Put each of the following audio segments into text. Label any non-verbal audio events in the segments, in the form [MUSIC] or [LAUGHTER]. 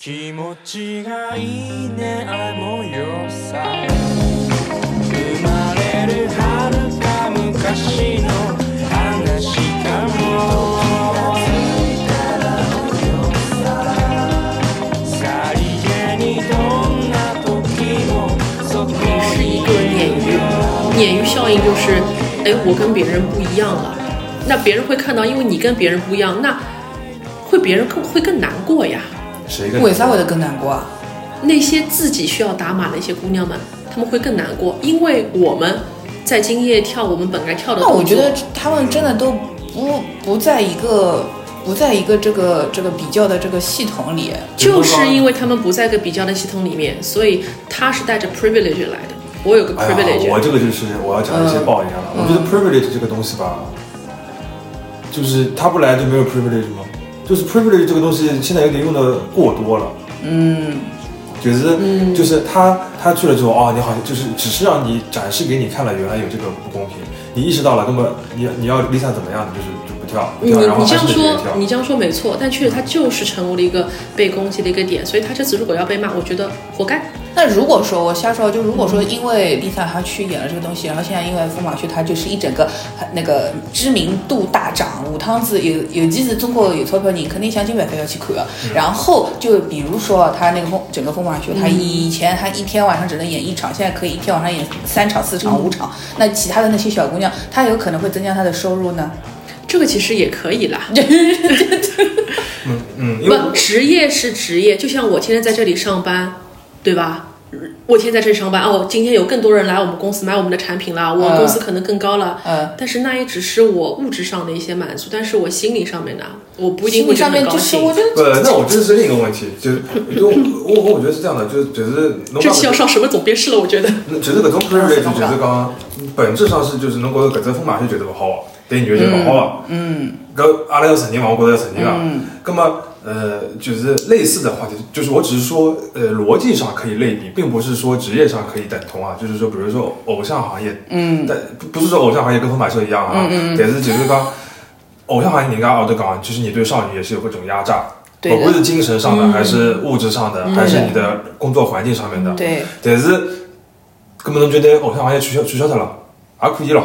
気持ちがいいねあもよさ生まれる遥か昔の話かもさりげにどんな時もそこ是一に个鲶鱼，鲶鱼效应就是，哎，我跟别人不一样了，那别人会看到，因为你跟别人不一样，那会别人更会更难过呀。 谁跟为啥会得更难过啊？那些自己需要打码的一些姑娘们，她们会更难过，因为我们在今夜跳我们本该跳的。那我觉得他们真的都不不在一个不在一个这个这个比较的这个系统里。就是因为他们不在一个比较的系统里面，所以他是带着 privilege 来的。我有个 privilege，、我这个就是我要讲一些抱怨了。我觉得 privilege 这个东西吧，就是他不来就没有 privilege 吗？就是 privilege 这个东西现在有点用的过多了。嗯，就是、就是他他去了之后啊、你好像就是只是让你展示给你看了，原来有这个不公平，你意识到了，那么你你要 Lisa 怎么样，你就是跳，你跳，然后还你这样说。你这样说没错，但确实他就是成为了一个被攻击的一个点，所以他这次如果要被骂，我觉得活该。那如果说我瞎说，就如果说因为 Lisa 她去演了这个东西，然后现在因为疯马秀她就是一整个那个知名度大涨，五趟子有尤其是中国有钞票人，肯定想尽办法要去看的。然后就比如说她那个风整个疯马秀，她以前她一天晚上只能演一场，现在可以一天晚上演三场、四场、五场。那其他的那些小姑娘，她有可能会增加她的收入呢？这个其实也可以啦。[LAUGHS] 嗯，因为不，职业是职业，就像我天天在这里上班，对吧？我天天在这里上班哦，今天有更多人来我们公司买我们的产品了，我嗯公司可能更高了。嗯，但是那也只是我物质上的一些满足，但是我心理上面呢，我不一定心理上面就是，兴。我觉得呃，那我这是另一个问题，就是就我我我觉得是这样的，就是就是这期要上什么总编室了？我觉得。就是搿种 privilege，就是讲本质上是就是侬觉着搿只风马是觉得勿好，对你觉得勿好啊。嗯。搿阿拉要承认嘛，我觉得要承认啊。嗯。葛么呃，就是类似的话题，就是我只是说呃逻辑上可以类比，并不是说职业上可以等同啊。就是说，比如说偶像行业，嗯，但不不是说偶像行业跟风马秀一样啊，嗯嗯但是就是讲偶像行业人家奥德讲，就是你对少女也是有各种压榨。对的不管是精神上的，还是物质上的，还是你的工作环境上面的，对，但是，根本侬觉得偶像行业取消取消掉了，也可以了。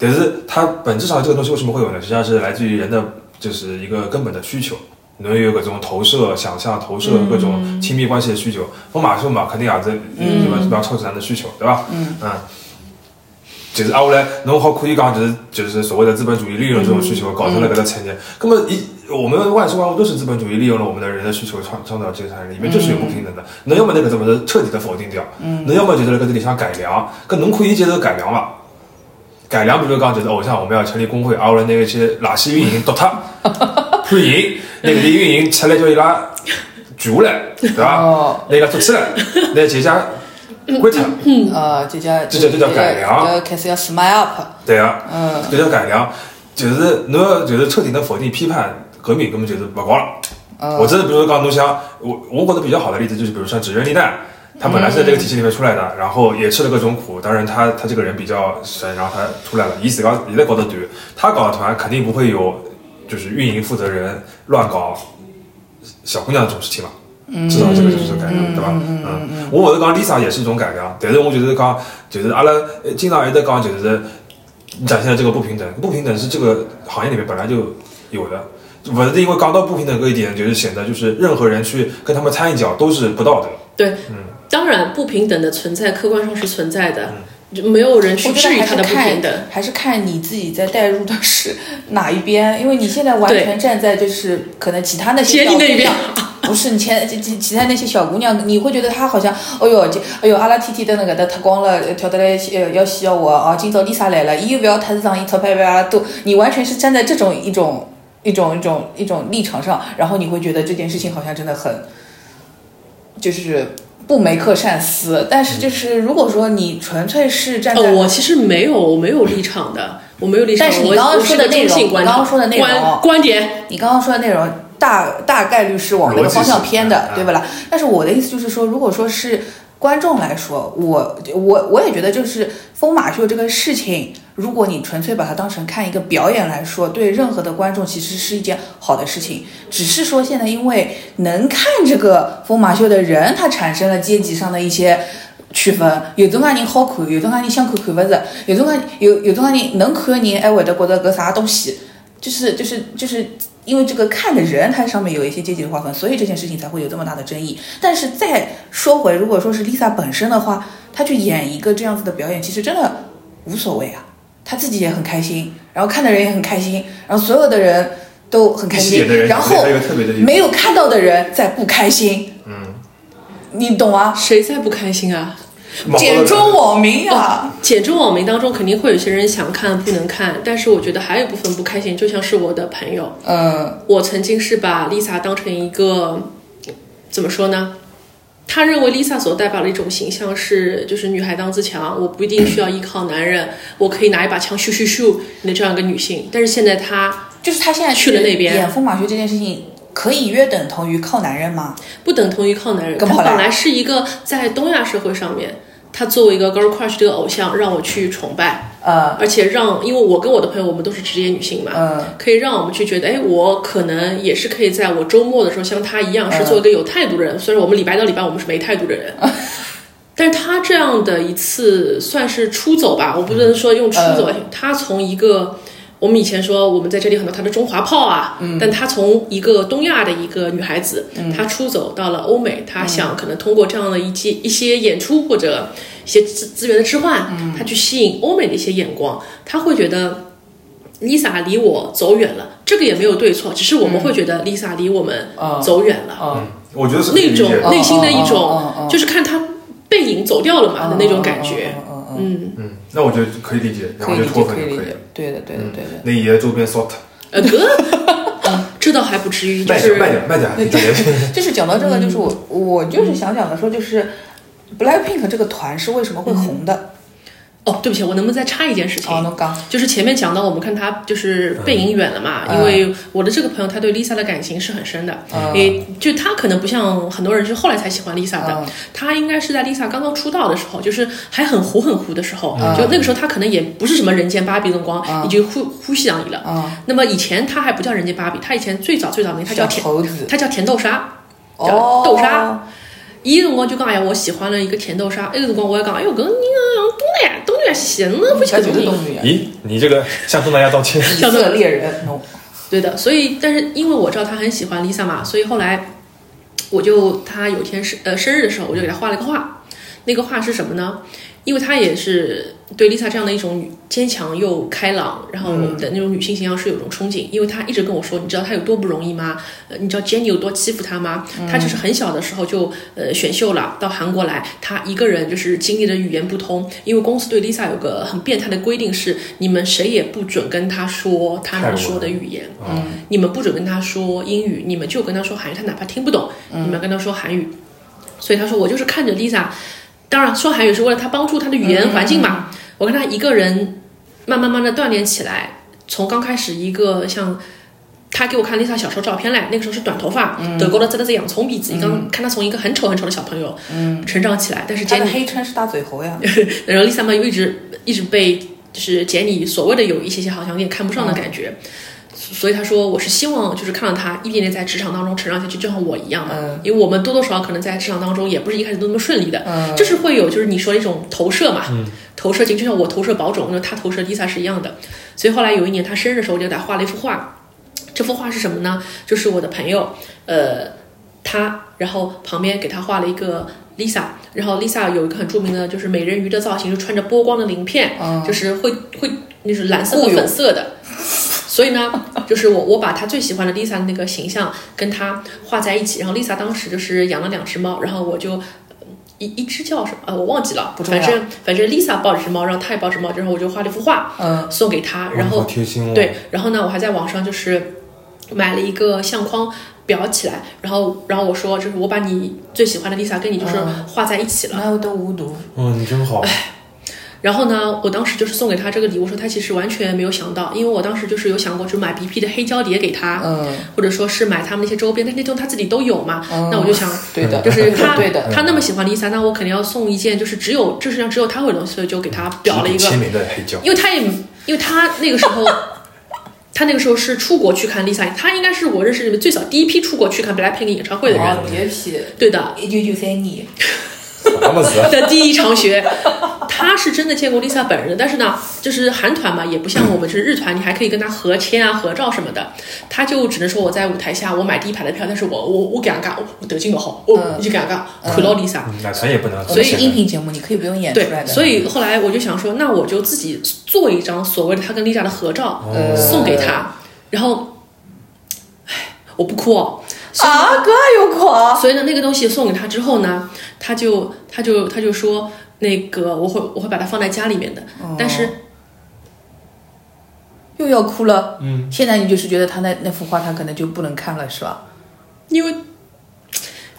但是它本质上这个东西为什么会有呢？实际上是来自于人的就是一个根本的需求，能有各种投射、想象、投射各种亲密关系的需求。风马秀嘛，肯定也是对吧？比较超直男的需求，对吧？嗯嗯就是啊，后来侬好可以讲，就是就是所谓的资本主义利用这种需求，搞成了搿个产业。那么一我们万事万物都是资本主义利用了我们的人的需求创创造这个产业，里面就是有不平等的。侬要么那个怎么是彻底的否定掉，侬要么就是辣搿里向改良。搿侬可以接受改良伐？改良，比如讲就是偶像，我们要成立工会，啊，后来那些垃圾运营剁脱，判刑，[LAUGHS] 那个运营出来叫伊拉举下来，对伐哦？那个做起来，那节假关脱。[COUGHS] 呃，这叫这叫这叫改良要开始要 smile up。对啊，嗯，这叫改良，就是侬要就是彻底的否定、批判、革命，根本就是不搞了。嗯我真的比如说刚侬想，我我觉得比较好的例子就是，比如说纸人力蛋，他本来是在这个体系里面出来的，然后也吃了各种苦，当然他他这个人比较神，然后他出来了，伊自个也在搞的团，他搞的团肯定不会有就是运营负责人乱搞小姑娘这种事情了。至少这个就是改良，对吧？嗯，我我是讲 Lisa 也是一种改良，但是我觉得讲就是阿拉呃经常也在讲就是展现了这个不平等，不平等是这个行业里面本来就有的，不是因为讲到不平等这一点，就是显得就是任何人去跟他们掺一脚都是不道德。对，当然不平等的存在，客观上是存在的，就没有人去质疑他的不平等。还是看你自己在带入的是哪一边，因为你现在完全站在就是可能其他那些小姑娘。[LAUGHS] 不是你前其其其他那些小姑娘，你会觉得她好像，哎哟，这哎哟，阿拉天天在那个的脱光了，呃跳得来呃要洗我哦，今朝 Lisa 来了，伊又不要台子上，伊钞票不要多，你完全是站在这种一种一种一种一种立场上，然后你会觉得这件事情好像真的很，就是不没克善斯。但是就是如果说你纯粹是站在、哦，我其实没有，我没有立场的，我没有立场。但是你刚刚说的内容你刚刚说的内容观观点，你刚刚说的内容大大概率是往那个方向偏的，对不啦？但是我的意思就是说，如果说是观众来说，我我我也觉得就是疯马秀这个事情，如果你纯粹把它当成看一个表演来说，对任何的观众其实是一件好的事情。只是说现在因为能看这个疯马秀的人，他产生了阶级上的一些。区分，有种介人好看，有种介人想看看不着，有种介有有种介人能看的人还会得觉得搿啥东西，就是就是就是因为这个看的人，他上面有一些阶级的划分，所以这件事情才会有这么大的争议。但是再说回，如果说是 Lisa 本身的话，她去演一个这样子的表演，其实真的无所谓啊，她自己也很开心，然后看的人也很开心，然后所有的人都很开心然后没有看到的人在不开心，嗯，你懂啊？谁在不开心啊？简中网民啊、简中网民当中肯定会有些人想看不能看，但是我觉得还有一部分不开心，就像是我的朋友，嗯我曾经是把 Lisa 当成一个怎么说呢？他认为 Lisa 所代表的一种形象是，就是女孩当自强，我不一定需要依靠男人，我可以拿一把枪咻咻咻的这样一个女性。但是现在她就是她现在去了那边演疯马秀这件事情，可以约等同于靠男人吗？不等同于靠男人，她跟后来本来是一个在东亚社会上面，他作为一个 girl crush 这个偶像，让我去崇拜，呃而且让，因为我跟我的朋友我们都是职业女性嘛，嗯可以让我们去觉得，哎，我可能也是可以在我周末的时候像他一嗯样，是做一个有态度的人。虽然我们礼拜到礼拜我们是没态度的人，[LAUGHS] 但是他这样的一次算是出走吧，我不能说用出走他从一个。我们以前说我们在这里很多她的中华炮啊，嗯。但她从一个东亚的一个女孩子，她出走到了欧美，她想可能通过这样的一些一些演出或者一些资资源的置换，嗯。她去吸引欧美的一些眼光，她会觉得 Lisa 离我走远了，这个也没有对错，只是我们会觉得 Lisa 离我们走远了，嗯。我觉得是那种内心的一种哦，就是看她背影走掉了嘛的那种感觉，嗯嗯那我觉得可以理解，然可以理解，后就脱粉可以理解就可以了。，对的，对的，对的。那爷周边 sort 呃哥，[LAUGHS] 这倒还不至于，就是慢点，慢点，慢点，对慢点。[LAUGHS] 就是讲到这个，就是我我就是想讲的说，就是 Blackpink 这个团是为什么会红的？哦，对不起，我能不能再插一件事情？哦，侬讲，就是前面讲到，我们看他就是背影远了嘛，因为我的这个朋友他对 Lisa 的感情是很深的，嗯。也就他可能不像很多人是后来才喜欢 Lisa 的，嗯。他应该是在 Lisa 刚刚出道的时候，就是还很糊很糊的时候，嗯。就那个时候他可能也不是什么人间芭比的光，已经呼呼吸上你了。嗯，那么以前他还不叫人间芭比，他以前最早最早名他叫甜，他叫甜豆沙，叫哦，豆沙。伊个辰光就讲哎呀，我喜欢了一个甜豆沙。那个辰光我也讲，哎哟，搿个人啊，东南亚东南亚西，侬不晓得搿种人。就是东女啊，咦，你这个向东南亚道歉。[LAUGHS] 异色猎人，对的，所以但是因为我知道他很喜欢 Lisa 嘛，所以后来我就他有一天生呃生日的时候，我就给他画了一个画。那个画是什么呢？因为她也是对 Lisa 这样的一种女坚强又开朗，然后的那种女性形象是有种憧憬。因为她一直跟我说，你知道她有多不容易吗？呃，你知道 Jennie 有多欺负她吗？她就是很小的时候就呃选秀了，到韩国来，她一个人就是经历了语言不通，因为公司对 Lisa 有个很变态的规定是，你们谁也不准跟她说他能说的语言。嗯，你们不准跟她说英语，你们就跟她说韩语，她哪怕听不懂，你们跟她说韩语。所以他说我就是看着 Lisa，当然说韩语是为了他帮助他的语言环境嘛。我看他一个人慢慢慢的锻炼起来，从刚开始一个像。他给我看 Lisa 小时候照片来，那个时候是短头发，德国的真的是洋葱鼻子。你刚看他从一个很丑很丑的小朋友，嗯成长起来，但是他的黑称是大嘴猴呀，[LAUGHS] 然后 Lisa 嘛又一直一直被就是简你所谓的有一些些好像有点看不上的感觉，所以他说我是希望就是看到他一点点在职场当中成长下去，就像我一样嘛，因为我们多多少少可能在职场当中也不是一开始都那么顺利的，就是会有就是你说的一种投射嘛，投射进就像我投射宝种，那他投射 Lisa 是一样的，所以后来有一年他生日的时候，我就给他画了一幅画，这幅画是什么呢？就是我的朋友，呃，他，然后旁边给他画了一个 Lisa，然后 Lisa 有一个很著名的就是美人鱼的造型，就穿着波光的鳞片，就是会会那是蓝色和粉色的。[LAUGHS] 所以呢，就是我我把他最喜欢的 Lisa 的那个形象跟他画在一起，然后 Lisa 当时就是养了两只猫，然后我就。一一只叫什么？呃，我忘记了。不反正反正 Lisa 抱着只猫，然后他也抱着猫，然后我就画了一幅画，嗯，送给他，然后好贴心哦。对，然后呢，我还在网上就是买了一个相框裱起来，然后然后我说，就是我把你最喜欢的 Lisa 跟你就是画在一起了。那有的无毒，嗯，你真好。然后呢，我当时就是送给他这个礼物，说他其实完全没有想到，因为我当时就是有想过，就买 BP 的黑胶碟给他，嗯，或者说是买他们那些周边，但那种他自己都有嘛，那我就想，对的，就是 [LAUGHS] 他对的，他那么喜欢 Lisa，那我肯定要送一件就是只有这世界上只有他会的东西，所以就给他表了一个签名的黑胶，因为他也，因为他那个时候，他那个时候是出国去看 Lisa，他应该是我认识里面最早第一批出国去看 BLACKPINK 演唱会的人。哦，别批，对的，一九九三年，的第一场雪，他是真的见过 Lisa 本人的，但是呢，就是韩团嘛，也不像我们是日团，你还可以跟他合签啊、合照什么的。他就只能说我在舞台下，我买第一排的票，但是我我我给他干，我得劲的好，我就给他干，看到 Lisa。嗯那咱也不能，所以音频节目，你可以不用演出来对，的。所以后来我就想说，那我就自己做一张所谓的他跟 Lisa 的合照，呃送给他，然后，唉，我不哭哦。啊，哥有狂，所以呢，那个东西送给他之后呢，他就他就他就说，那个我会我会把它放在家里面的，但是又要哭了。嗯，现在你就是觉得他那那幅画，他可能就不能看了，是吧？因为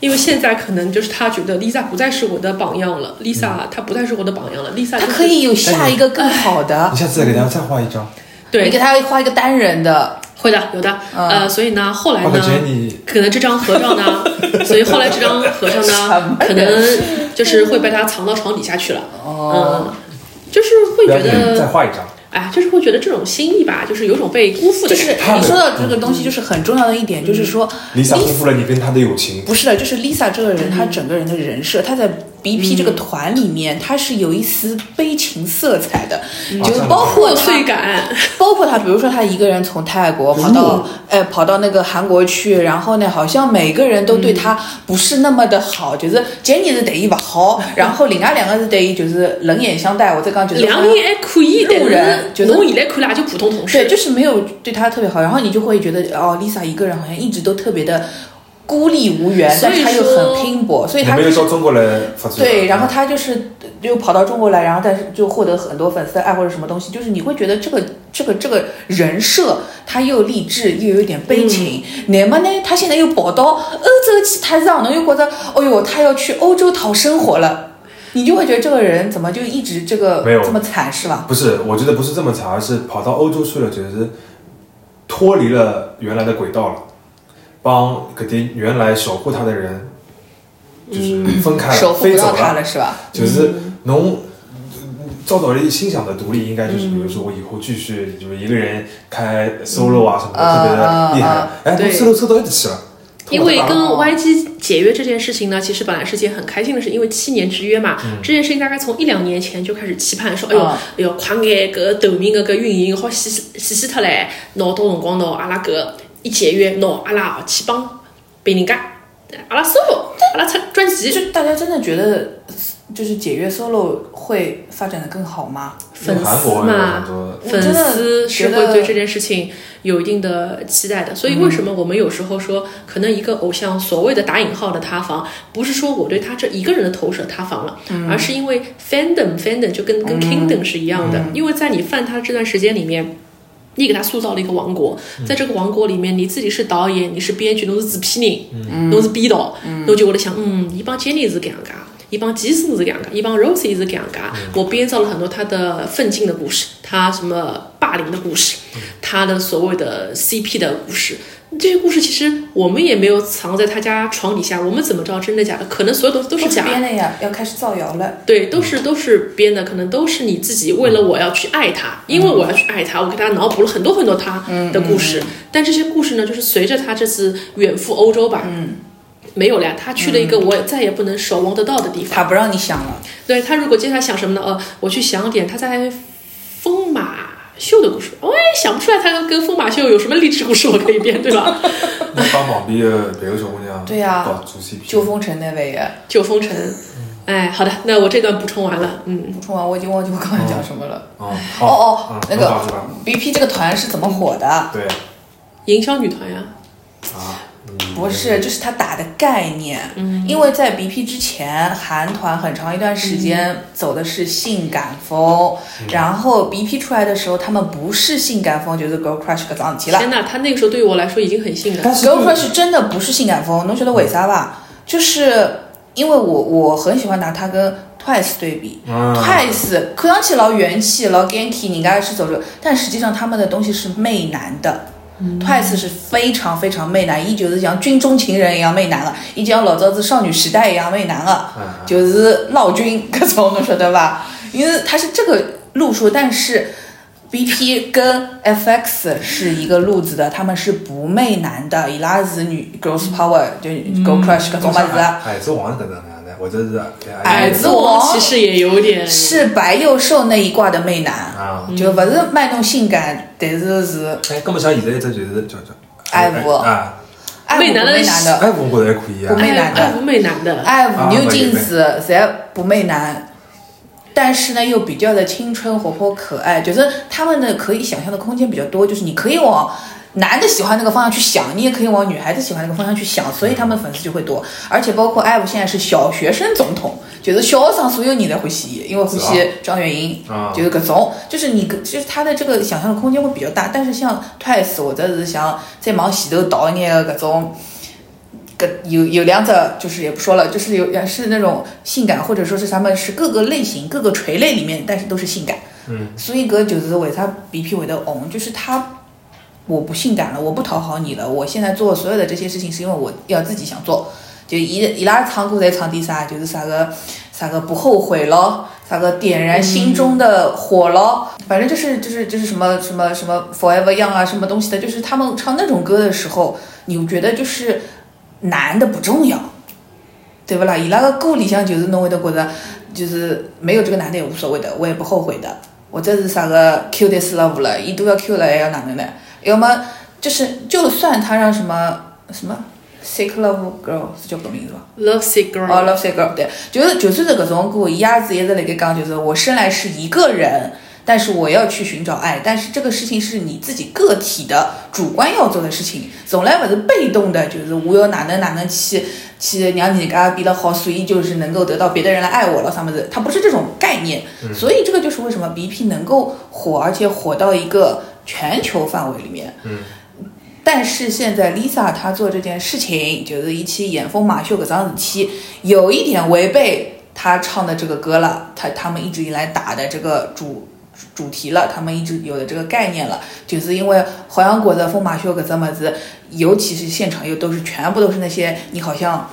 因为现在可能就是他觉得 Lisa 不再是我的榜样了，Lisa 她不再是我的榜样了，Lisa 就是他可以有下一个更好的。你，下次再给他再画一张，对。你给他画一个单人的，会的有的，呃，所以呢，后来呢，可能这张合照呢，[LAUGHS] 所以后来这张合照呢，[LAUGHS] 可能就是会被他藏到床底下去了，嗯，就是会觉得再得，画一张，哎，就是会觉得这种心意吧，就是有种被辜负的就感觉。是你说到这个东西，就是很重要的一点，就是说 Lisa 辜负了你跟他的友情，不是的，就是 Lisa 这个人，她整个人的人设，她在 BP 这个团里面，他是有一丝悲情色彩的，就包括破她碎感，[LAUGHS] 包括他，比如说他一个人从泰国跑到，哎，跑到那个韩国去，然后呢，好像每个人都对他不是那么的好，就是 Jenny 是对伊不好，然后另外两个是对伊就是冷眼相待，或者讲就是两人还可以，路人就是但是侬现在看啦就普通同事对，就是没有对他特别好，然后你就会觉得哦，Lisa 一个人好像一直都特别的孤立无援，所以但是他又很拼搏，所以他没就是有到中国来发展，对，然后他就是又跑到中国来，然后但是就获得很多粉丝的爱或者什么东西，就是你会觉得这个这个这个人设他又励志又有点悲情，那么呢，他现在又跑到欧洲去他让，侬又觉得，哦哟，他要去欧洲讨生活了。你就会觉得这个人怎么就一直这个没有。这么惨是吧？不是，我觉得不是这么惨，而是跑到欧洲去了，就是脱离了原来的轨道了，帮搿点原来守护他的人，就是分开了，飞走他了是吧？就是侬照道理心想的独立，应该就是比如说我以后继续就是一个人开 solo 啊什么的，嗯特别的厉害。嗯。哎，到一起去了，因为跟 YG 解约这件事情呢，其实本来是件很开心的事，因为七年之约嘛，这件事情大概从一两年前就开始期盼说，哎呦，嗯。哎呦，快眼搿头面搿个运营好洗洗洗洗脱唻，拿到辰光喏，阿拉搿一解约，喏，阿拉去帮别人家，阿拉 solo，阿拉出专辑，就大家真的觉得就是解约 solo 会发展的更好吗？粉丝嘛粉丝是会对这件事情有一定的期待的，所以为什么我们有时候说，可能一个偶像所谓的打引号的塌房，不是说我对他这一个人的投射塌房了，而是因为 fandom fandom 就跟跟 kingdom 是一样的，因为在你犯他这段时间里面。你给他塑造了一个王国，在这个王国里面，你自己是导演，你是编剧，都是制片人，都是编导，侬就会得想，嗯，一帮 Jenny 是这样介，一帮吉斯是搿样介，一帮 Rosie 是搿样介。我编造了很多他的奋进的故事，他什么霸凌的故事，他的所谓的 CP 的故事。这些故事其实我们也没有藏在他家床底下，我们怎么知道真的假的？可能所有东西都是假的。编的呀，要开始造谣了。对，都是都是编的，可能都是你自己为了我要去爱他，因为我要去爱他，我给他脑补了很多很多他的故事。但这些故事呢，就是随着他这次远赴欧洲吧，嗯，没有了呀，他去了一个我再也不能守望得到的地方。他不让你想了，对他如果接下来想什么呢？呃，我去想点他在风马秀的故事，我也想不出来他跟风马秀有什么励志故事我可以编，对吧？那帮旁边的别个小姑娘对呀搞做 CP，旧风尘那位呀。旧风尘。哎，好的，那我这段补充完了，嗯，补充完，我已经忘记我刚才讲什么了。哦哦哦嗯，那个 BP 这个团是怎么火的？对营销女团呀，啊，不是，就是他打的概念。嗯，因为在 BP 之前，韩团很长一段时间走的是性感风，然后 BP 出来的时候，他们不是性感风，就是 Girl Crush 搿桩事体了。天哪，他那个时候对于我来说已经很性感。但是 Girl Crush 真的不是性感风，侬晓得为啥吧？就是因为我我很喜欢拿他跟 Twice 对比。嗯 Twice 看上去老元气、老 ganky，人家是走着，但实际上他们的东西是媚男的。Twice 是非常非常媚男，伊就是像军中情人一样媚男了，伊就像老早子少女时代一样媚男了，嗯就是老军搿种，侬晓得吧？因为他是这个路数，但是 BP 跟 FX 是一个路子的，他们是不媚男的，伊拉是女 girls power，就 girl crush 搿种物事。海之王是搿能样的，或者是矮子王王其实也有点。是白幼瘦那一挂的媚男，啊。就不是卖弄性感，但是是哎，搿么像现在一只就是叫叫爱慕啊，媚男的媚男的，哎，我觉得还可以啊。不。媚男的。爱不媚男的，爱啊五牛金媚子侪不媚男，但是呢又比较的青春活泼可爱，就是他们的可以想象的空间比较多，就是你可以往。男的喜欢那个方向去想，你也可以往女孩子喜欢那个方向去想，所以他们粉丝就会多。而且包括 IVE 现在是小学生总统，就是小学生所有人侪欢喜伊，因为欢喜张元英，啊就是搿种，就是你搿就是他的这个想象的空间会比较大。但是像 Twice 或者是像再往前头倒一眼的搿种。个有有两者就是也不说了，就是有也是那种性感，或者说是他们是各个类型、各个垂类里面，但是都是性感。嗯，所以搿就是为啥 BP 会的红，就是他我不性感了，我不讨好你了，我现在做所有的这些事情是因为我要自己想做。就伊伊拉唱歌在唱点啥，就是啥个啥个不后悔咯，啥个点燃心中的火咯，反正就是就是就是什么什么什么 Forever Young 啊，什么东西的，就是他们唱那种歌的时候，你觉得就是男的不重要，对不啦？伊拉个歌里向就是侬会得觉得，就是没有这个男的也无所谓的，我也不后悔的。或者是啥个 Q 的 love 了，伊都要 Q 了，还要哪能呢？要么就是就算他让什么什么？Sick Love Girl 是叫搿名字吧？Love Sick Girl，哦，Love Sick Girl，对，就是就算是搿种歌，伊也是一直辣盖讲，就是我生来是一个人，但是我要去寻找爱，但是这个事情是你自己个体的主观要做的事情，从来勿是被动的，就是我要哪能哪能去去让人家变得好，所以就是能够得到别的人来爱我了，啥么子，它不是这种概念，所以这个就是为什么 BP 能够火，而且火到一个全球范围里面，嗯。但是现在 Lisa 她做这件事情，就是一起演风马秀搿桩事体，有一点违背她唱的这个歌了，她他们一直以来打的这个主主题了，他们一直有的这个概念了，就是因为好像觉着风马秀搿只么子，尤其是现场又都是全部都是那些你好像。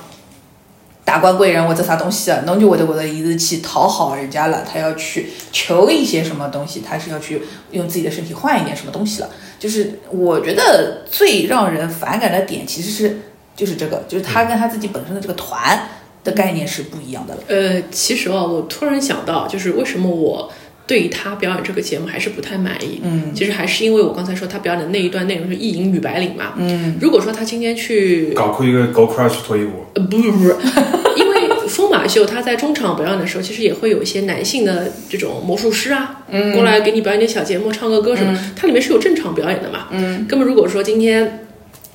达官贵人或者啥东西啊，侬就会得觉得伊是去讨好人家了，他要去求一些什么东西，他是要去用自己的身体换一点什么东西了。就是我觉得最让人反感的点其实是就是这个，就是他跟他自己本身的这个团的概念是不一样的了。呃，其实啊，我突然想到，就是为什么我对他表演这个节目还是不太满意。嗯其实还是因为我刚才说他表演的那一段内容是意淫女白领嘛。嗯，如果说他今天去搞哭一个 Go Crush 脱衣舞，呃，不不不，马秀他在中场表演的时候，其实也会有一些男性的这种魔术师啊，嗯过来给你表演点小节目，唱个歌什么，它里面是有正常表演的嘛。嗯，那么如果说今天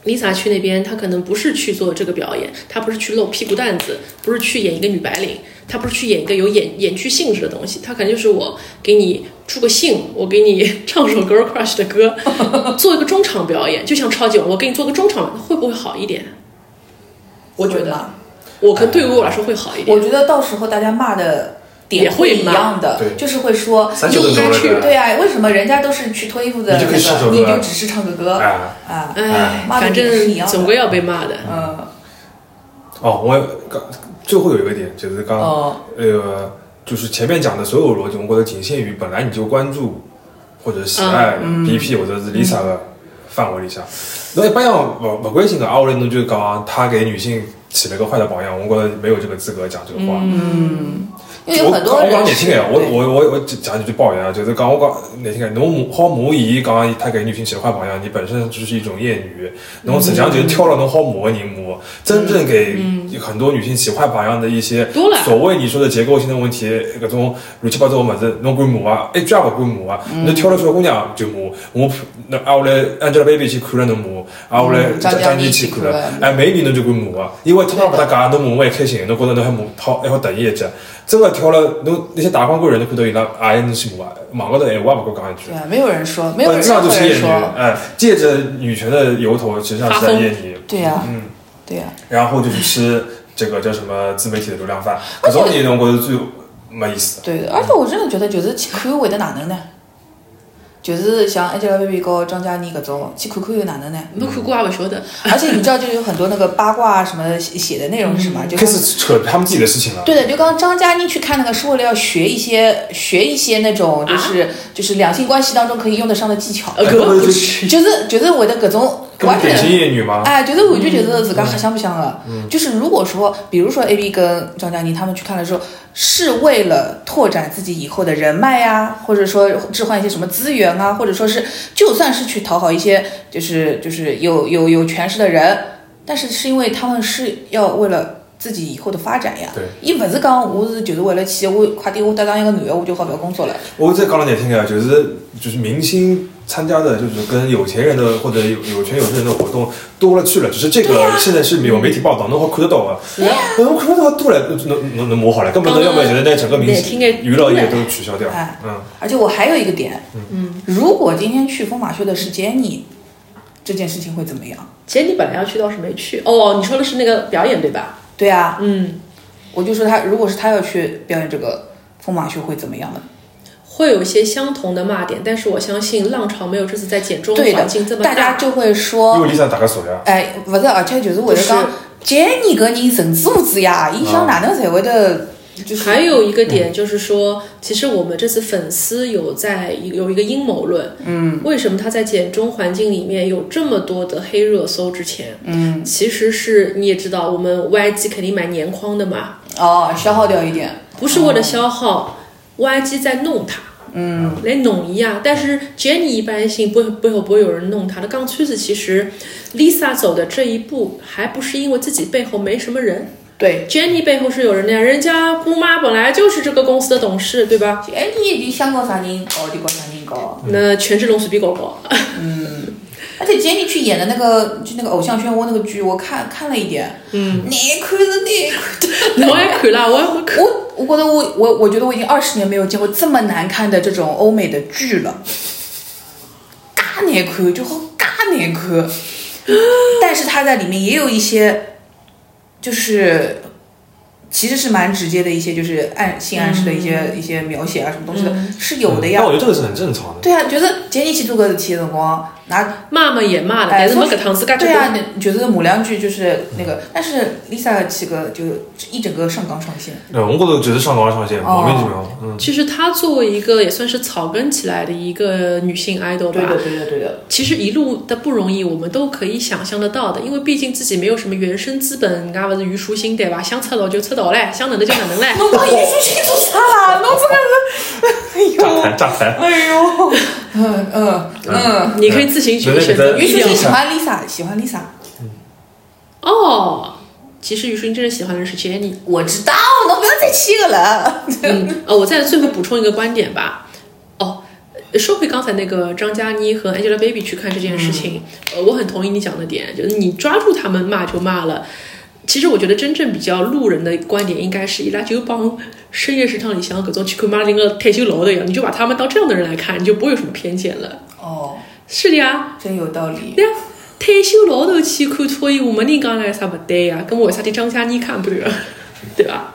Lisa 去那边，她可能不是去做这个表演，她不是去露屁股蛋子，不是去演一个女白领，她不是去演一个有演演剧性质的东西，她可能就是我给你出个兴，我给你唱首 Girl Crush 的歌，[LAUGHS] 做一个中场表演，就像超级碗，我给你做个中场，会不会好一点？我觉得，我可能对于我来说会好一点。我觉得到时候大家骂的点也会一样的对，就是会说三你应该去，对啊，为什么人家都是去脱衣服的你就可以唱那个，你就只是唱个歌哎，啊？哎，骂反正总归要被骂的。嗯，哦，我刚最后有一个点就是刚哦，呃，就是前面讲的所有逻辑，我觉得仅限于本来你就关注或者喜爱嗯 BP 或者是 Lisa 的范围里下，那一般要不不关心个，啊，后来侬就讲他给女性起了个坏的榜样，我觉得没有这个资格讲这个话。嗯，因为有我我很多人讲难听点，我我我我讲几句抱怨啊，就是讲我讲难听点，侬好母伊讲他给女性起了坏榜样，你本身就是一种厌女，侬实际上就是挑了侬好母的人母，真正给很多女性起坏榜样的一些所谓你说的结构性的问题，各种乱七八糟的么子，侬管母啊，一句也不管母啊，侬挑了小姑娘就母，我那挨下来 Angelababy 去看了侬母，啊后来嗯张张嘉倪妮去看了哎每年侬就管骂啊，因为通常把他讲，侬骂我还开心，侬觉得侬还骂好还好得意一记。真的跳了，侬那些大光棍人都看到伊拉也能去骂，网高头闲话也不够讲一句对。啊，没有人说，没有本人质上就是哎，借着女权的由头，实际上是在厌女。对呀，嗯，对呀，然后就是吃这个叫什么自媒体的流量饭，搿种人侬觉得最没意思。对的，而且我真的觉得就是去看会得哪能呢？就是像 Angelababy 和张嘉倪搿种，去看看又哪能呢？没看过也不晓得。而且你知道，就有很多那个八卦啊什么写写的内容是什么？就开始扯他们自己的事情了。对的，就刚刚张嘉倪去看那个是为了要学一些学一些那种就是、就是两性关系当中可以用得上的技巧，呃，搿个我去，就是就是会得搿种完根本典型全。艳女吗？哎，就是完全就是自家瞎想不想的。就是如果说，比如说 A B 跟张嘉倪他们去看的时候，是为了拓展自己以后的人脉呀、或者说置换一些什么资源啊，或者说是就算是去讨好一些就是就是有有有权势的人，但是是因为他们是要为了自己以后的发展呀。对，伊勿是讲我是就是为了去我快点我搭上一个男的，我就好不要工作了。我再讲了难听点，就是就是明星参加的，就是跟有钱人的或者有有权有势人的活动多了去了。只是这个现在是有媒体报道，侬好看得到啊。是啊，侬看得到多了，能能能磨好了，根本都要不然就是那整个明星娱乐业都取消掉。哎嗯，而且我还有一个点，嗯，如果今天去疯马秀的是 Jenny，这件事情会怎么样？？Jenny 本来要去，倒是没去。哦，你说的是那个表演对吧？对啊，嗯，我就说他如果是他要去表演这个疯马秀会怎么样呢？会有一些相同的骂点，但是我相信浪潮没有这次在简中环境这，么大。家就会说因，为 Lisa 打个手呀，哎，不是，而且就是会得讲，Jenny 搿人神之无知呀，伊想哪能才会得就是还有一个点就是说，其实我们这次粉丝有在有一个阴谋论，嗯，为什么他在简中环境里面有这么多的黑热搜？之前，嗯，其实是你也知道，我们 YG 肯定买年框的嘛，哦消耗掉一点，不是为了消耗、g 在弄他。嗯，来弄伊啊！但是 Jenny 一般性不不会不会有人弄他的。刚崔子其实 Lisa 走的这一步，还不是因为自己背后没什么人对，Jenny 背后是有人的呀。人家姑妈本来就是这个公司的董事，对吧？，Jenny 就想搞啥人搞就搞啥人搞，那权志龙随便搞搞。而且 Jenny 去演的那个就那个偶像漩涡那个剧，我看看了一点，嗯，难看是难看。我也看了，我也没看。我我觉得我我我觉得我已经二十年没有见过这么难看的这种欧美的剧了，嘎难看，就好嘎难看。[GASPS] 但是他在里面也有一些，就是其实是蛮直接的一些，就是暗性暗示的一些、一些描写啊，什么东西的、是有的呀但。我觉得这个是很正常的。对啊，就是杰尼去做搿事体的辰光，拿骂嘛也骂了，哎但是没搿趟子介对啊，那就是骂两句就是那个，但是 Lisa 几个就一整个上纲上线。对，我觉得就是上纲上线，莫名其妙。嗯，其实她作为一个也算是草根起来的一个女性 idol 吧，对的，对的，对的。其实一路的不容易，我们都可以想象得到的，因为毕竟自己没有什么原生资本，人家不是虞书欣对吧？想出道就出道嘞，想哪能就哪能嘞。侬把虞书欣做啥啦？侬这个是，炸台炸台。哎呦，嗯嗯嗯，你可以自行选选择嗯虞书欣喜欢 Lisa，喜欢 Lisa，哦。其实虞书欣真正喜欢的是 Jenny。我知道，侬不要再气个了。嗯，呃，我再最后补充一个观点吧。哦，说回刚才那个张嘉倪和 Angelababy 去看这件事情，呃，我很同意你讲的点，就是你抓住他们骂就骂了。其实我觉得真正比较路人的观点应该是，伊拉就帮深夜食堂里像各种去看马林个退休老头一样，你就把他们当这样的人来看，你就不会有什么偏见了。哦，是的呀，真有道理。对呀，退休老头去看脱衣舞，没人讲来啥不对呀？跟我为啥对张嘉倪看不得，[LAUGHS] 对吧？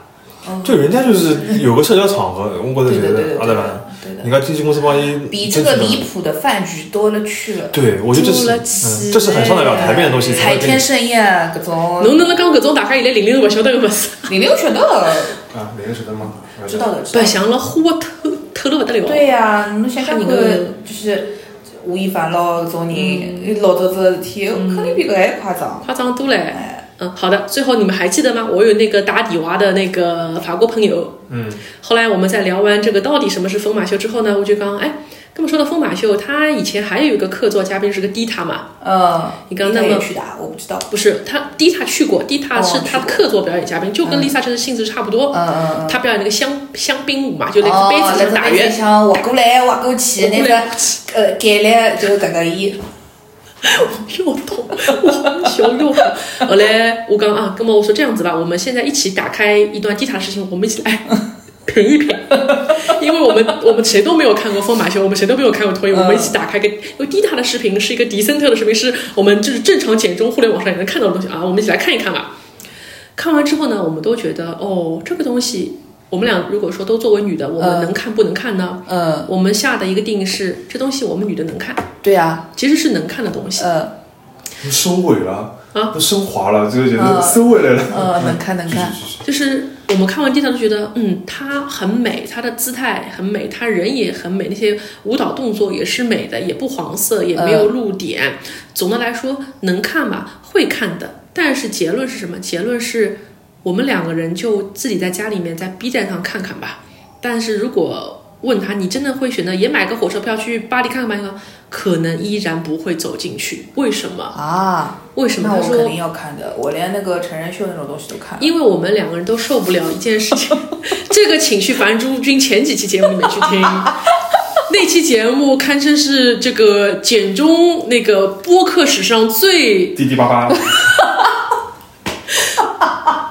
就人家就是有个社交场合，我觉得觉对的，对的，得阿德兰，对的，对的。你看经纪公司帮伊比这个离谱的饭局多了去了，对，我觉得这是这是很上得了台面的东西。才海天盛宴各种，侬能能讲搿种大家现在零零后勿晓得个物事，零零晓得，啊，哪个晓得吗？知道的，知道的。白相了花透透了勿得了。对呀、侬想想看吓人的，就是吴亦凡咯，搿种人老早子的事体，肯定比搿还夸张。夸张多嘞。哎，嗯，好的。最后你们还记得吗？我有那个打底娃的那个法国朋友。嗯。后来我们在聊完这个到底什么是疯马秀之后呢，我就刚哎，这么说到疯马秀，他以前还有一个客座嘉宾是个 Dita 嘛，嗯，你刚那么去的，我不知道。不是他 Dita 去过，，Dita 是他客座表演嘉宾，就跟 Lisa 这个性质差不多。嗯嗯嗯。他表演那个香香槟舞嘛，就那哦，个杯子上打那个圆，像滑过来滑过去，那个呃改了就搿个伊。[LAUGHS] 又痛，我好笑又痛。后来我刚啊，哥们我说这样子吧，我们现在一起打开一段迪塔的事情，我们一起来 [LAUGHS] 品一品，[LAUGHS] 因为我们我们谁都没有看过疯马秀，我们谁都没有看过脱衣，我们一起打开个，因为迪塔的视频是一个迪森特的视频，是我们就是正常简中互联网上也能看到的东西啊，我们一起来看一看吧。看完之后呢，我们都觉得哦，这个东西我们俩如果说都作为女的，我们嗯能看不能看呢？嗯，我们下的一个定义是，这东西我们女的能看，对呀，其实是能看的东西。呃收尾了啊，都升华了，这个简直啊收尾来了。呃，能看能看，就是我们看完地上都觉得，嗯，她很美，她的姿态很美，她人也很美，那些舞蹈动作也是美的，也不黄色，也没有露点。总的来说，能看吧，会看的。但是结论是什么？结论是我们两个人就自己在家里面在 B 站上看看吧。但是如果问他，你真的会选择也买个火车票去巴黎看看吗？可能依然不会走进去。为什么？啊，为什么？他说那我肯定要看的，我连那个成人秀那种东西都看。因为我们两个人都受不了一件事情，这个请去樊珠君前几期节目里面去听，[LAUGHS] 那期节目堪称是这个简中那个播客史上最滴滴叭叭，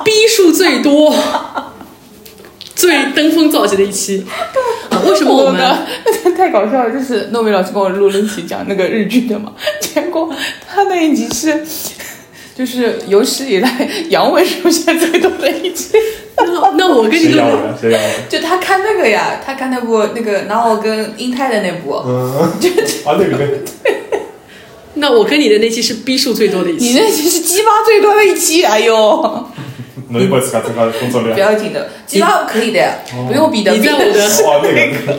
逼数最多、最登峰造极的一期。啊，为什么我们？太搞笑了，就是糯米老师跟我录了一期讲那个日剧的嘛，[LAUGHS] 结果他那一集是，就是有史以来阳痿出现最多的一集。那那我跟你说？就他看那个呀，他看那部那个然后跟英泰的那部，嗯，啊，那个那个，[LAUGHS] 那我跟你的那期是逼数最多的一期你。那期是鸡巴最多的一期，哎呦，侬一会自家这个工作量不。要紧的，鸡巴可以的，不用比的。你在我的哇，那个那个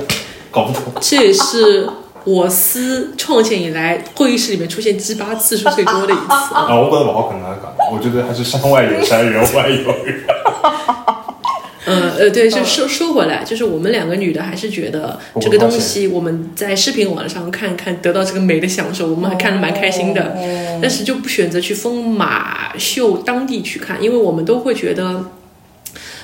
搞不懂。这也是我司创建以来会议室里面出现鸡巴次数最多的一次啊！[LAUGHS] 啊，我觉得不好可能讲，我觉得还是山外有 [LAUGHS] 山，人外有人。嗯呃，对，就说说回来，就是我们两个女的还是觉得这个东西我们在视频网上看看得到这个美的享受，我们还看得蛮开心的。但是就不选择去疯马秀当地去看，因为我们都会觉得。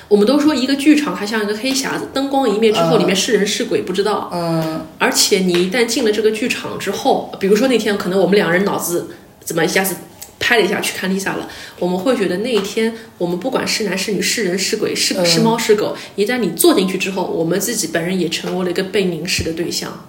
我们都说一个剧场它像一个黑匣子，灯光一灭之后，里面是人是鬼不知道。嗯，而且你一旦进了这个剧场之后，比如说那天可能我们两人脑子怎么一下子拍了一下去看 Lisa 了，我们会觉得那一天我们不管是男是女是人是鬼是是猫是狗，一旦你坐进去之后，我们自己本人也成为了一个被凝视的对象。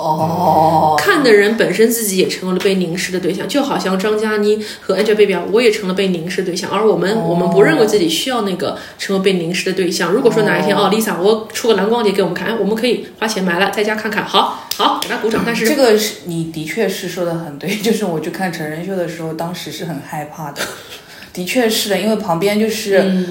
哦，看的人本身自己也成为了被凝视的对象，就好像张嘉倪和 Angelababy 啊，我也成了被凝视对象，而我们、我们不认为自己需要那个成为被凝视的对象。如果说哪一天哦，Lisa，我出个蓝光碟给我们看，哎，我们可以花钱买了，在家看看，好好给他鼓掌。但是这个是你的确是说的很对，[LAUGHS] 就是我去看成人秀的时候，当时是很害怕的，的确是的，因为旁边就是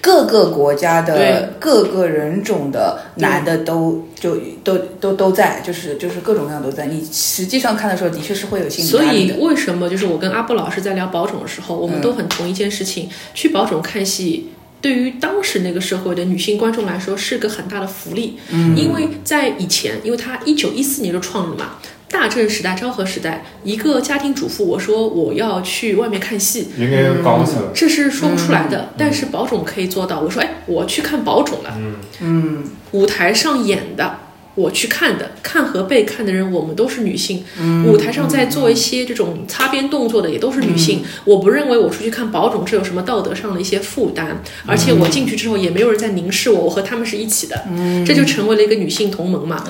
各个国家对的各个人种的男的都就都都都在，就是就是各种各样都在。你实际上看的时候，的确是会有心理所以压力的。为什么就是我跟阿布老师在聊保种的时候，我们都很同一件事情，去保种看戏。对于当时那个社会的女性观众来说，是个很大的福利，嗯、因为在以前，因为他一九一四年就创了嘛，大正时代、昭和时代，一个家庭主妇，我说我要去外面看戏，应该讲不出来。这是说不出来的，但是宝冢可以做到。我说，哎，我去看宝冢了，嗯，舞台上演的，我去看的，看和被看的人，我们都是女性。舞台上在做一些这种擦边动作的，也都是女性。我不认为我出去看保种这有什么道德上的一些负担，而且我进去之后也没有人在凝视我，我和他们是一起的，这就成为了一个女性同盟嘛。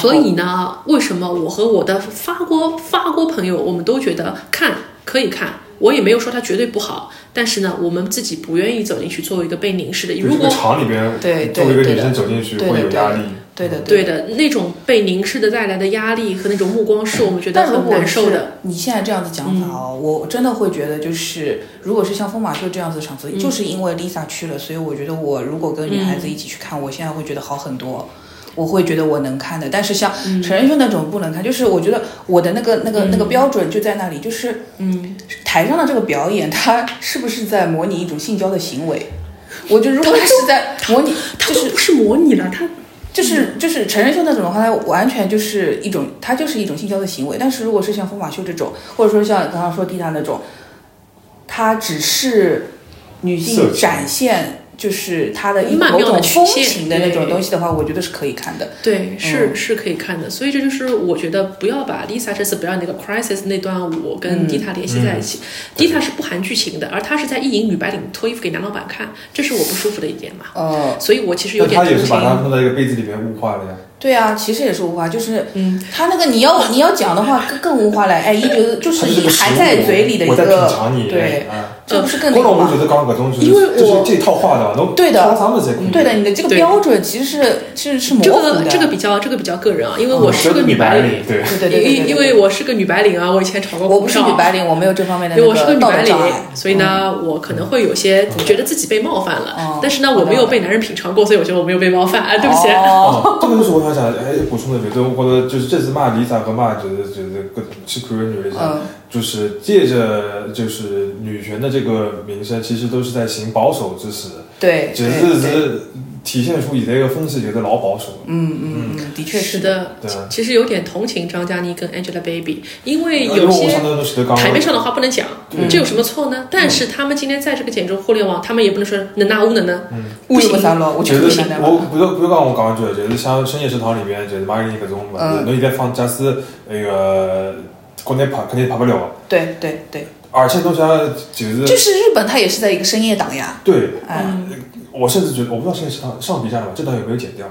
所以呢，为什么我和我的法国法国朋友，我们都觉得看可以看，我也没有说它绝对不好，但是呢，我们自己不愿意走进去作为一个被凝视的。如果厂里边，对对作为一个女生走进去会有压力。对的对的。那种被凝视的带来的压力和那种目光，是我们觉得很难受的。你现在这样子讲法哦，我真的会觉得，就是如果是像疯马秀这样子的场子，就是因为 Lisa 去了，所以我觉得我如果跟女孩子一起去看，我现在会觉得好很多。我会觉得我能看的，但是像陈仁秀那种不能看，就是我觉得我的那个那个那个标准就在那里，就是嗯，台上的这个表演，他是不是在模拟一种性交的行为？我觉得如果他是在模拟，就是它都不是模拟了，它就是就是成人秀那种的话，它完全就是一种，它就是一种性交的行为。但是如果是像疯马秀这种，或者说像刚刚说蒂娜那种，它只是女性展现就是它的一曼妙某种风的曲线情的那种东西的话，我觉得是可以看的。对是、是可以看的。所以这就是我觉得不要把 Lisa 这次不要那个 Crisis 那段舞跟 Dita 联系在一起。Dita 是不含剧情的，而她是在一淫女白领脱衣服给男老板看，这是我不舒服的一点嘛。呃，所以我其实有点同情他也是把。它放在一个杯子里面雾化了呀。对啊，其实也是无话，就是嗯，他那个你要你要讲的话更更无话了，哎，一直就是它是个你含在嘴里的一我在个品尝你，对。啊这不是更那个吗我觉？得刚刚搿种就是因为我就是这套话的，侬对的？对的，你的这个标准其实是是是模这糊的。个这个比较这个比较个人啊，因为嗯我是个女白领，对。对对因因为我是个女白领啊，我以前炒过股票，我不是女白领，我没有这方面的因为我是个女白领，。所以呢，我可能会有些觉得自己被冒犯了，哦但是呢，我没有被男人品尝过，所以我觉得我没有被冒犯。啊，[LAUGHS] 对不起。这个就是我想讲，哎，补充的，觉得我觉得就是这次骂 Lisa 和骂就是就是各种去看女人就是借着就是女权的这个名声，其实都是在行保守之实，对，只是是体现出现在个风气觉得老保守。嗯嗯嗯，的确是。的对，其实有点同情张嘉倪跟 Angelababy，因为因为我有些台面上的话不能讲，这有什么错呢？但是他们今天在这个简中互联网，他们也不能说能拿无能呢，物有啥咯？我觉就是得我不要不要讲我讲句，就是像深夜食堂里面，就是马伊琍搿种物事，嗯侬现在放假使那个国内跑肯定跑不了的，对对对，而且侬想就是就是日本，它也是在一个深夜档呀。对，嗯，我甚至觉得我不知道深夜食堂上 B 站了吗，这段有没有剪掉？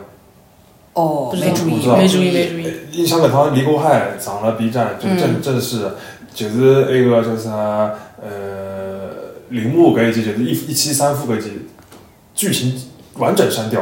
哦没注意没注意没注意你想搿趟李国海上了 B 站，就是正正式就是那个叫啥呃铃木搿一集，就是一一期三副搿一集，剧情完整删掉。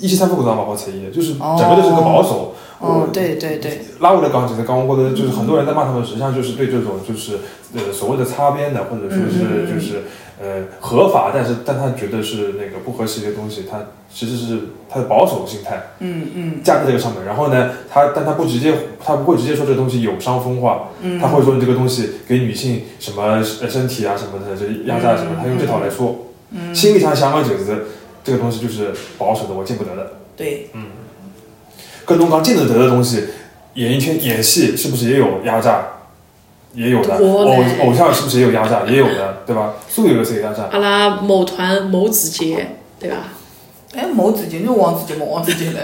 一期三副搿桩蛮好出意的，就是整个都是个保守。哦，对对对，拉回来讲，就是刚刚觉得就是很多人在骂他们，实际上就是对这种就是呃所谓的擦边的，或者说是就是呃合法，但是但他觉得是那个不合时宜的东西，他其实是他的保守心态嗯嗯。架在这个上面。然后呢，他但他不直接，他不会直接说这个东西有伤风化，嗯，他会说你这个东西给女性什么呃身体啊什么的，就压榨什么，他用这套来说，嗯。心里想想法就是这个东西就是保守的，我见不得的。对，跟东刚见得得的东西，演艺圈演戏是不是也有压榨？也有的，偶偶像是不是也有压榨？也有的，对吧？素有的是有压榨。阿拉某团某子杰，对吧？哎，某子杰，你王子杰吗，王子杰嘞。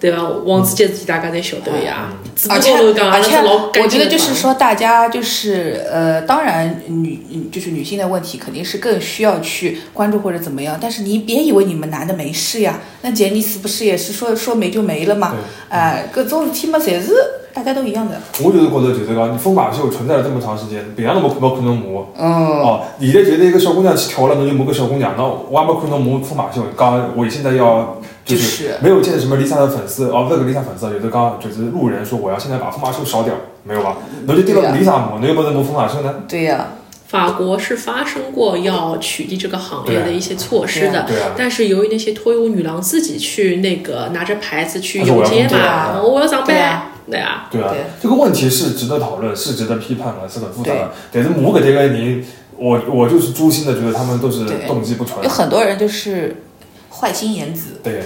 对吧？王子杰自己大家侪晓得呀，而且而且我觉得就是说，大家就是呃，当然女嗯就是女性的问题肯定是更需要去关注或者怎么样，但是你别以为你们男的没事呀，那杰尼斯不是也是说 [LAUGHS] 说没就没了嘛？哎，各种事体嘛，侪是大家都一样的。我就是觉得就是讲，你疯马秀存在了这么长时间，别人都没看没看侬骂。嗯，哦，现在觉得一个小姑娘去跳了，侬就骂个小姑娘，那我还没看到骂疯马秀。讲我现在要就就是。是没有见什么 Lisa 的粉丝，哦，那个 Lisa 粉丝，有的刚就是路人说我要现在把疯马秀烧掉，没有吧？那就盯着对呀。Lisa 骂，侬又不能骂疯马秀呢？对呀、法国是发生过要取缔这个行业的一些措施的，对啊，但是由于那些脱衣舞女郎自己去那个拿着牌子去游街嘛，我要上班对啊，对啊，对啊对，这个问题是值得讨论，是值得批判的，是很复杂的。但是我给这个人，我我就是诛心的觉得他们都是动机不纯。有。很多人就是坏心眼子。对，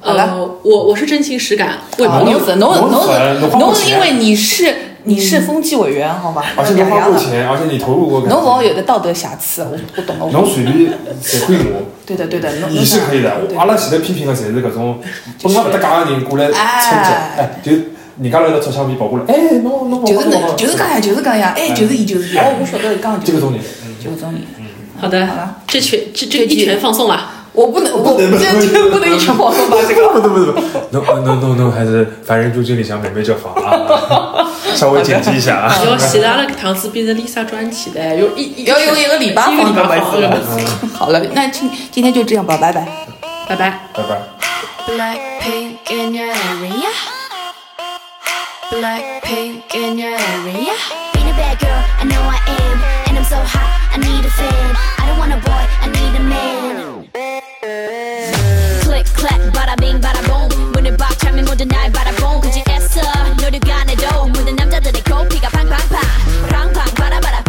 好了呃，我我是真情实感，为啊，朋友侬是侬侬侬粉侬花侬过钱是因为你是你是风纪委员，好吧？而且你花。过钱，而且你投入过感侬勿好，有的道德瑕疵，我我懂了。随便侪可以骂。对的对的，侬你是可以的，阿拉现在批评的侪是搿种本来勿搭界的人过来蹭吃，哎，就人家来了掏枪皮跑过来，哎，侬侬就是侬那就是讲呀就是讲呀，哎，就是伊就是伊，哦，我晓得讲就是这个种人，嗯就是种人。好的好了，这拳这这一拳放送了，我不能，我不能不能一拳放松吧？这个。不不不不，侬侬侬侬还是凡人猪经理想美美这房啊，稍微剪辑一下啊。要现在阿拉搿趟子变成 Lisa 专题的，有一要用一个礼拜一个礼拜，好了，那今今天就这样吧，拜拜。拜拜。拜拜。Click clack 바라빙 바라봉. 문을 박 차면 모두 날 바라봉 굳이 애써 노력 안 해도 모든 남자들의 코피가 팡팡팡. 팡팡 바라바라